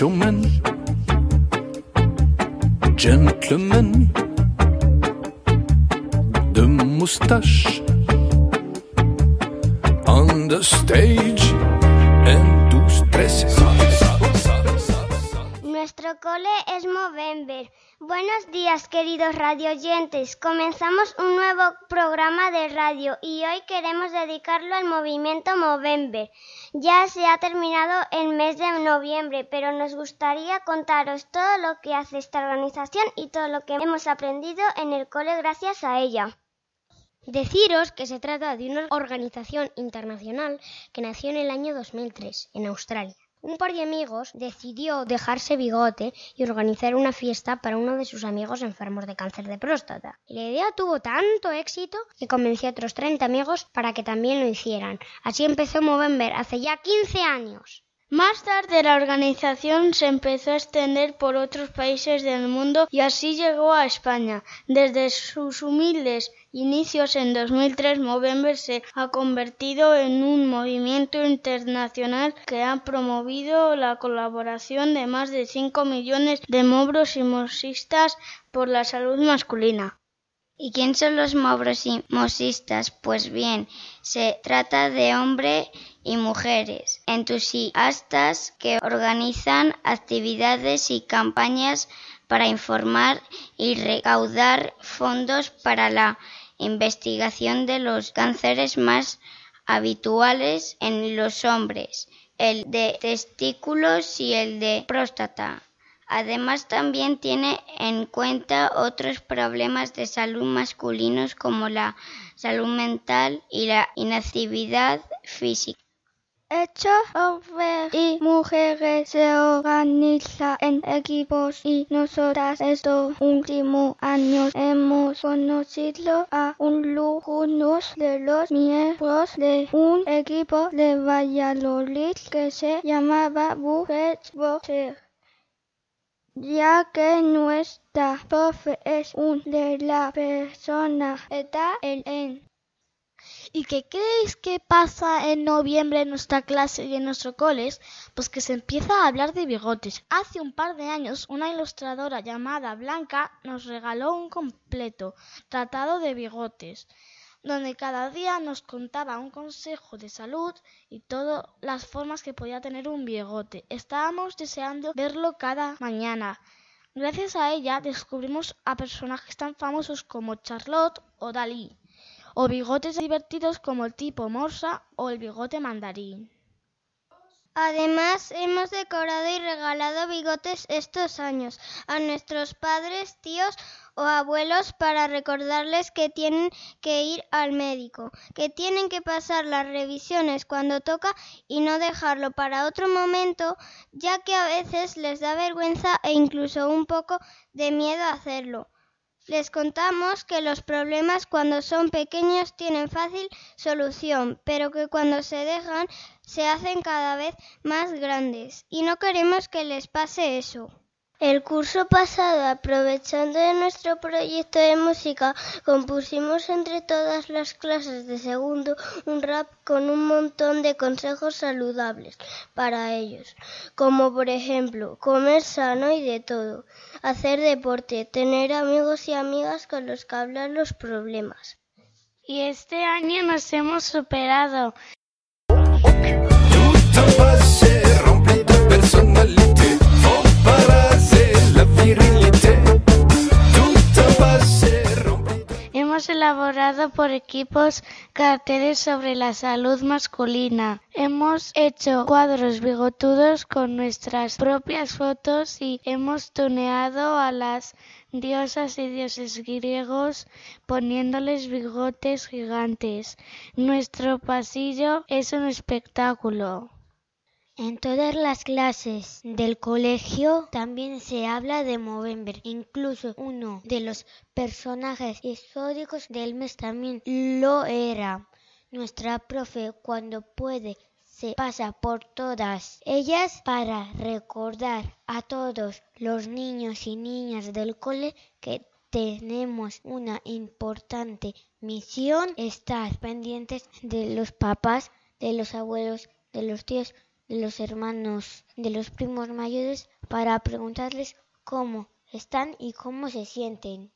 Gentlemen, gentlemen the moustache on the stage and two dresses. Nuestro cole es Movember. Buenos días, queridos radioyentes. Comenzamos un nuevo programa de radio y hoy queremos dedicarlo al movimiento Movember. Ya se ha terminado el mes de noviembre, pero nos gustaría contaros todo lo que hace esta organización y todo lo que hemos aprendido en el cole gracias a ella. Deciros que se trata de una organización internacional que nació en el año 2003 en Australia. Un par de amigos decidió dejarse bigote y organizar una fiesta para uno de sus amigos enfermos de cáncer de próstata. La idea tuvo tanto éxito que convenció a otros 30 amigos para que también lo hicieran. Así empezó Movember hace ya 15 años. Más tarde la organización se empezó a extender por otros países del mundo y así llegó a España. Desde sus humildes inicios en 2003, Movember se ha convertido en un movimiento internacional que ha promovido la colaboración de más de 5 millones de mobros y mosistas por la salud masculina. ¿Y quién son los mobros y mosistas? Pues bien, se trata de hombres y mujeres entusiastas que organizan actividades y campañas para informar y recaudar fondos para la investigación de los cánceres más habituales en los hombres, el de testículos y el de próstata. Además, también tiene en cuenta otros problemas de salud masculinos como la salud mental y la inactividad física. Hechos hombres y mujeres se organizan en equipos y nosotras estos últimos años hemos conocido a algunos de los miembros de un equipo de Valladolid que se llamaba Buget ya que nuestra profe es un de la persona está en. ¿Y qué creéis que pasa en noviembre en nuestra clase y en nuestro cole? Pues que se empieza a hablar de bigotes. Hace un par de años una ilustradora llamada Blanca nos regaló un completo tratado de bigotes donde cada día nos contaba un consejo de salud y todas las formas que podía tener un bigote. Estábamos deseando verlo cada mañana. Gracias a ella descubrimos a personajes tan famosos como Charlotte o Dalí, o bigotes divertidos como el tipo Morsa o el bigote mandarín. Además, hemos decorado y regalado bigotes estos años a nuestros padres, tíos o abuelos para recordarles que tienen que ir al médico, que tienen que pasar las revisiones cuando toca y no dejarlo para otro momento, ya que a veces les da vergüenza e incluso un poco de miedo hacerlo. Les contamos que los problemas cuando son pequeños tienen fácil solución, pero que cuando se dejan se hacen cada vez más grandes y no queremos que les pase eso. El curso pasado, aprovechando de nuestro proyecto de música, compusimos entre todas las clases de segundo un rap con un montón de consejos saludables para ellos, como por ejemplo comer sano y de todo, hacer deporte, tener amigos y amigas con los que hablar los problemas. Y este año nos hemos superado. Hemos elaborado por equipos carteles sobre la salud masculina. Hemos hecho cuadros bigotudos con nuestras propias fotos y hemos tuneado a las diosas y dioses griegos poniéndoles bigotes gigantes. Nuestro pasillo es un espectáculo. En todas las clases del colegio también se habla de Movember. Incluso uno de los personajes históricos del mes también lo era. Nuestra profe cuando puede se pasa por todas ellas para recordar a todos los niños y niñas del cole que tenemos una importante misión, estar pendientes de los papás, de los abuelos, de los tíos, los hermanos, de los primos mayores, para preguntarles cómo están y cómo se sienten.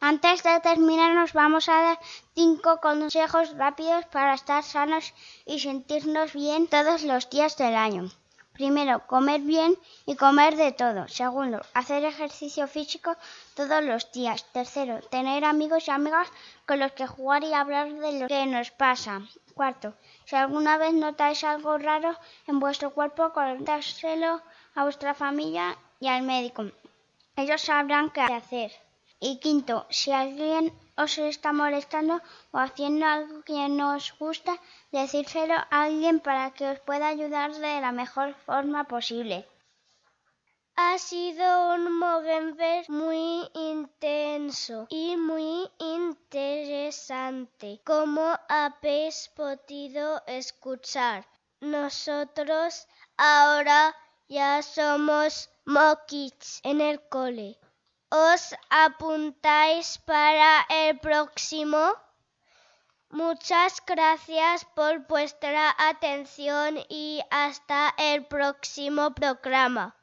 Antes de terminar nos vamos a dar cinco consejos rápidos para estar sanos y sentirnos bien todos los días del año. Primero, comer bien y comer de todo. Segundo, hacer ejercicio físico todos los días. Tercero, tener amigos y amigas con los que jugar y hablar de lo que nos pasa. Cuarto, si alguna vez notáis algo raro en vuestro cuerpo, contárselo a vuestra familia y al médico. Ellos sabrán qué hacer. Y quinto, si alguien os está molestando o haciendo algo que no os gusta, decírselo a alguien para que os pueda ayudar de la mejor forma posible. Ha sido un Movember muy intenso y muy interesante, como habéis podido escuchar. Nosotros ahora ya somos mokids en el cole. ¿Os apuntáis para el próximo? Muchas gracias por vuestra atención y hasta el próximo programa.